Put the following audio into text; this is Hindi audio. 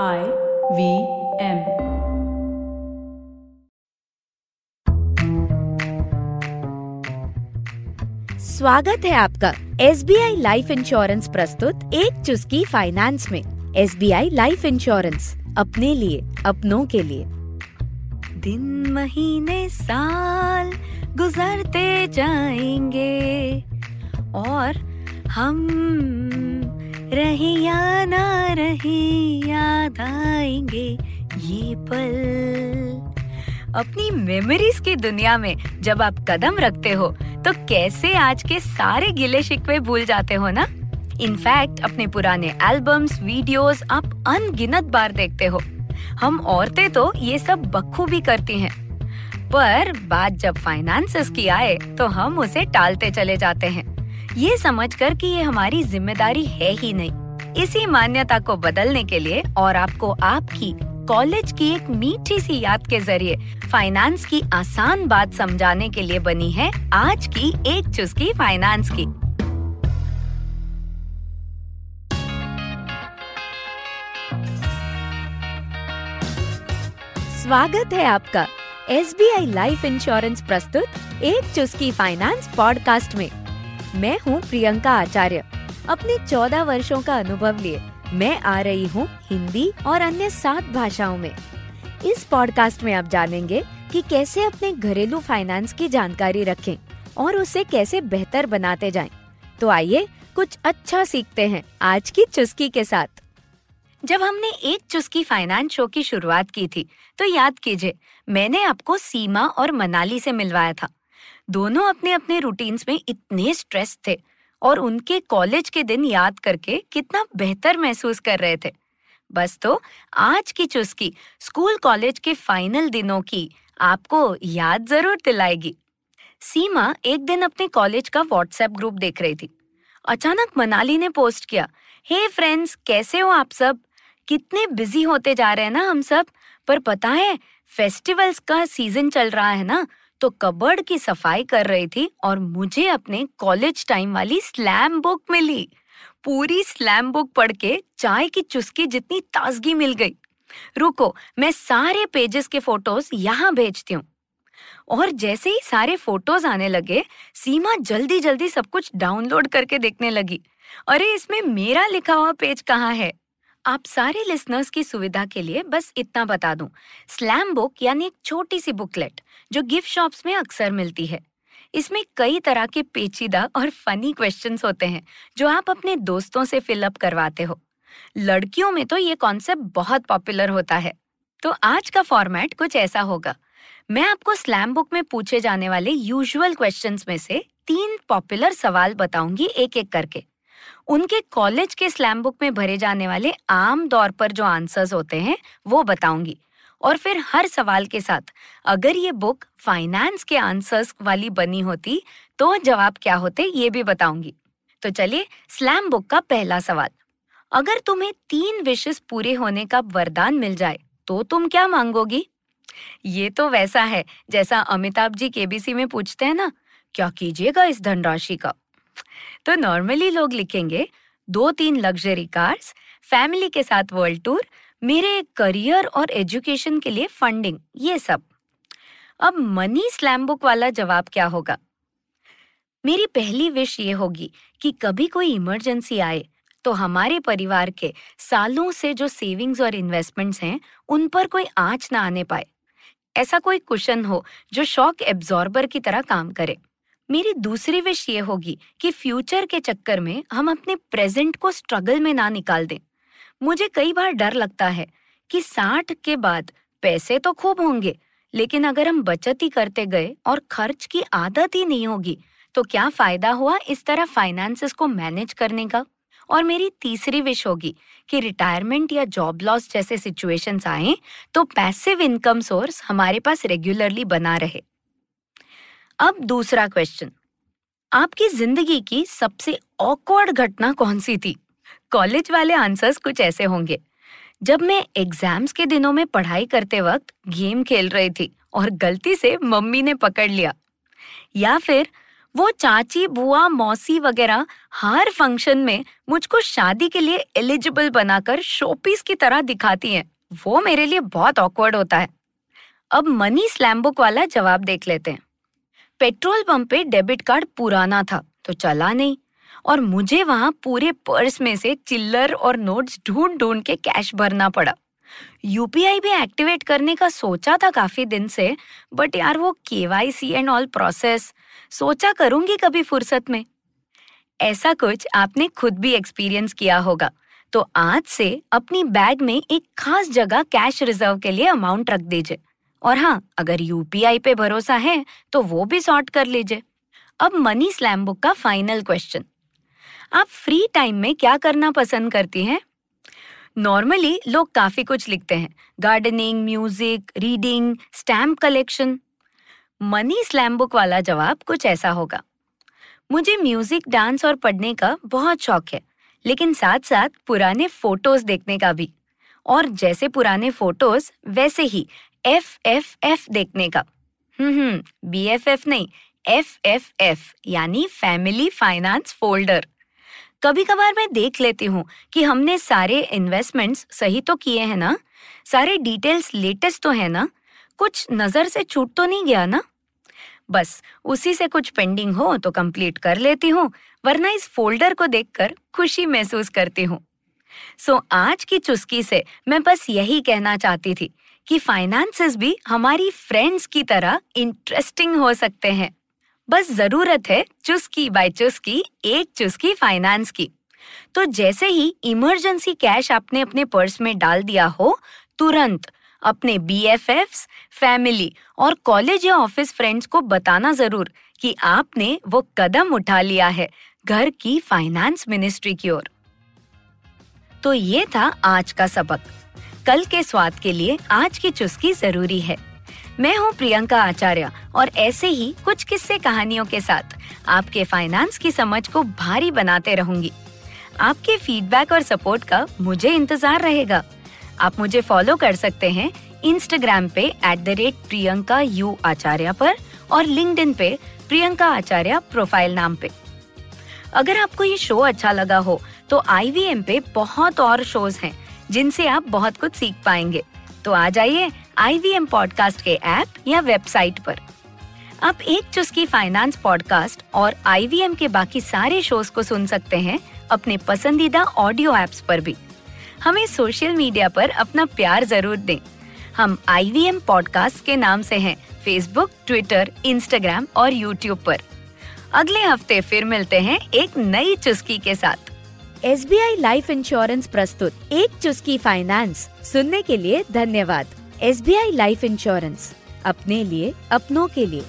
I वी एम स्वागत है आपका S B I life insurance प्रस्तुत एक चुस्की फाइनेंस में। S B I life insurance अपने लिए, अपनों के लिए। दिन, महीने, साल गुजरते जाएँगे, और हम रहे या ना रहे याद आएँगे ये पल। अपनी मेमोरीज की दुनिया में जब आप कदम रखते हो तो कैसे आज के सारे गिले शिकवे भूल जाते हो ना? इनफैक्ट अपने पुराने एल्बम्स वीडियोस आप अनगिनत बार देखते हो। हम औरतें तो ये सब बखूबी करती हैं। पर बात जब फाइनेंसेस की आए तो हम उसे टालते चले जाते हैं। ये समझकर कि ये हमारी ज़िम्मेदारी है ही नहीं। इसी मान्यता को बदलने के लिए और आपको आपकी कॉलेज की एक मीठी सी याद के ज़रिए फाइनेंस की आसान बात समझाने के लिए बनी है आज की एक चुस्की फाइनेंस की। स्वागत है आपका S B I life insurance प्रस्तुत एक चुस्की फाइनेंस पॉडकास्ट में। मैं हूँ प्रियंका आचार्य। अपने चौदह वर्षों का अनुभव लिए मैं आ रही हूँ हिंदी और अन्य सात भाषाओं में। इस पॉडकास्ट में आप जानेंगे कि कैसे अपने घरेलू फाइनेंस की जानकारी रखें और उसे कैसे बेहतर बनाते जाएँ। तो आइए कुछ अच्छा सीखते हैं आज की चुस्की के साथ। जब हमने एक चुस्की फाइनेंस शो की शुरुआत की थी तो याद कीजिए, मैंने आपको सीमा और मनाली से मिलवाया था। दोनों अपने अपने रूटीन्स में इतने स्ट्रेस थे और उनके कॉलेज के दिन याद करके कितना बेहतर महसूस कर रहे थे। बस तो आज की चुस्की स्कूल कॉलेज के फाइनल दिनों की आपको याद ज़रूर दिलाएगी। सीमा एक दिन अपने कॉलेज का व्हाट्सएप ग्रुप देख रही थी। अचानक मनाली ने पोस्ट किया, हे hey फ्रेंड्स कैसे हो आप सब? कितने बिज़ी होते जा रहे हैं ना हम सब? पर पता है फेस्टिवल्स का सीज़न चल रहा है ना तो कबर्ड की सफ़ाई कर रही थी और मुझे अपने कॉलेज टाइम वाली स्लैम बुक मिली। पूरी स्लैम बुक पढ़ के चाय की चुस्की जितनी ताजगी मिल गई। रुको, मैं सारे पेजेस के फ़ोटोज़ यहाँ भेजती हूँ। और जैसे ही सारे फ़ोटोज़ आने लगे, सीमा जल्दी जल्दी सब कुछ डाउनलोड करके देखने लगी। अरे, इसमें मेरा लिखा हुआ पेज कहाँ है? आप सारे लिसनर्स की सुविधा के लिए बस इतना बता दूँ। स्लैम बुक यानी एक छोटी सी बुकलेट जो गिफ्ट शॉप्स में अक्सर मिलती है। इसमें कई तरह के पेचीदा और फनी क्वेश्चंस होते हैं, जो आप अपने दोस्तों से फिलअप करवाते हो। लड़कियों में तो ये कॉन्सेप्ट बहुत पॉपुलर होता है। तो आज का फॉर्मेट कुछ ऐसा होगा। मैं आपको स्लैम बुक में पूछे जाने वाले यूजुअल क्वेश्चंस में से तीन पॉपुलर सवाल बताऊँगी एक एक करके। उनके कॉलेज के स्लैम बुक में भरे जाने वाले आम तौर पर जो आंसर्स होते हैं, वो बताऊँगी। और फिर हर सवाल के साथ, अगर ये बुक फाइनेंस के आंसर्स वाली बनी होती तो जवाब क्या होते, ये भी बताऊँगी। तो चलिए, स्लैम बुक का पहला सवाल। अगर तुम्हें तीन विशेष पूरे होने का वरदान मिल जाए तो तुम क्या मांगोगी? ये तो वैसा है, जैसा अमिताभ जी केबीसी में पूछते हैं ना, क्या कीजिएगा इस धनराशि का? तो नॉर्मली लोग लिखेंगे, दो तीन लग्जरी कार्स फैमिली के साथ वर्ल्ड टूर मेरे करियर और एजुकेशन के लिए फंडिंग ये सब। अब मनी स्लैम बुक वाला जवाब क्या होगा? मेरी पहली विश ये होगी कि कभी कोई इमरजेंसी आए तो हमारे परिवार के सालों से जो सेविंग्स और इन्वेस्टमेंट्स हैं, उन पर कोई आँच ना आने पाए। ऐसा कोई कुशन हो जो शॉक एब्जॉर्बर की तरह काम करे। मेरी दूसरी विश ये होगी कि फ्यूचर के चक्कर में हम अपने प्रेजेंट को स्ट्रगल में ना निकाल दें। मुझे कई बार डर लगता है कि साठ के बाद पैसे तो खूब होंगे, लेकिन अगर हम बचत ही करते गए और खर्च की आदत ही नहीं होगी तो क्या फ़ायदा हुआ इस तरह फाइनेंसेस को मैनेज करने का? और मेरी तीसरी विश होगी कि रिटायरमेंट या जॉब लॉस जैसे सिचुएशंस आए तो पैसिव इनकम सोर्स हमारे पास रेगुलरली बना रहे। अब दूसरा क्वेश्चन आपकी ज़िंदगी की सबसे ऑकवर्ड घटना कौन सी थी? कॉलेज वाले आंसर्स कुछ ऐसे होंगे. जब मैं एग्ज़ाम्स के दिनों में पढ़ाई करते वक्त गेम खेल रही थी और गलती से मम्मी ने पकड़ लिया. या फिर वो चाची, बुआ, मौसी वगैरह हर फ़ंक्शन में मुझको शादी के लिए एलिजिबल बनाकर शोपीस की तरह दिखाती हैं. वो मेरे लिए बहुत ऑकवर्ड होता है. अब मनी स्लैम बुक वाला जवाब देख लेते हैं. पेट्रोल पंप पे डेबिट कार्ड पुराना था तो चला नहीं। और मुझे वहाँ पूरे पर्स में से चिल्लर और नोट्स ढूंढ ढूंढ के कैश भरना पड़ा। यूपीआई भी एक्टिवेट करने का सोचा था काफ़ी दिन से, बट यार वो केवाईसी एंड ऑल प्रोसेस, सोचा करूँगी कभी फुर्सत में। ऐसा कुछ आपने खुद भी एक्सपीरियंस किया होगा तो आज से अपनी बैग में एक खास जगह कैश रिज़र्व के लिए अमाउंट रख दीजिए। और हाँ अगर यूपीआई पे भरोसा है तो वो भी सॉर्ट कर लीजिए। अब मनी स्लैम बुक का फाइनल क्वेश्चन आप फ्री टाइम में क्या करना पसंद करती हैं? नॉर्मली लोग काफ़ी कुछ लिखते हैं। Gardening music reading stamp collection money slam book वाला जवाब कुछ ऐसा होगा। मुझे म्यूज़िक डांस और पढ़ने का बहुत शौक है, लेकिन साथ साथ पुराने फ़ोटोज़ देखने का भी। और जैसे पुराने फ़ोटोज़ वैसे ही एफ़ एफ़ एफ़ देखने का। हम्म बी एफ़ एफ़ नहीं एफ़ एफ़ एफ़ यानी फैमिली फाइनेंस फोल्डर कभी कभार मैं देख लेती हूँ कि हमने सारे इन्वेस्टमेंट्स सही तो किए हैं ना? सारे डिटेल्स लेटेस्ट तो है ना? कुछ नज़र से छूट तो नहीं गया ना? बस उसी से कुछ पेंडिंग हो तो कंप्लीट कर लेती हूँ वरना इस फोल्डर को देखकर खुशी महसूस करती हूँ। सो so, आज की चुस्की से मैं बस यही कहना चाहती थी कि फाइनेंसेस भी हमारी फ्रेंड्स की तरह इंटरेस्टिंग हो सकते हैं। बस ज़रूरत है चुस्की बाय चुस्की, एक चुस्की फाइनेंस की। तो जैसे ही इमरजेंसी कैश आपने अपने पर्स में डाल दिया हो, तुरंत अपने बीएफएफ फैमिली और कॉलेज या ऑफ़िस फ्रेंड्स को बताना ज़रूर कि आपने वो कदम उठा लिया है घर की फाइनेंस मिनिस्ट्री की ओर। तो ये था आज का सबक। कल के स्वाद के लिए आज की चुस्की ज़रूरी है। मैं हूँ प्रियंका आचार्य और ऐसे ही कुछ किस्से कहानियों के साथ आपके फाइनेंस की समझ को भारी बनाते रहूँगी। आपके फीडबैक और सपोर्ट का मुझे इंतज़ार रहेगा। आप मुझे फॉलो कर सकते हैं इंस्टाग्राम पे at the rate Priyanka U Acharya पर और लिंक्डइन पे प्रियंका आचार्य प्रोफ़ाइल नाम पे। अगर आपको ये शो अच्छा लगा हो तो IVM पे बहुत और शोज़ हैं। जिनसे आप बहुत कुछ सीख पाएँगे। तो आ जाइए आई वी एम पॉडकास्ट के ऐप या वेबसाइट पर। आप एक चुस्की फाइनेंस पॉडकास्ट और आई वी एम के बाकी सारे शोज़ को सुन सकते हैं अपने पसंदीदा ऑडियो एप्स पर भी। हमें सोशल मीडिया पर अपना प्यार ज़रूर दें। हम आई वी एम पॉडकास्ट के नाम से हैं फेसबुक ट्विटर इंस्टाग्राम और यूट्यूब पर। अगले हफ़्ते फिर मिलते हैं एक नई चुस्की के साथ। S B I life insurance प्रस्तुत, एक चुस्की फाइनेंस। सुनने के लिए धन्यवाद। S B I life insurance, अपने लिए, अपनों के लिए।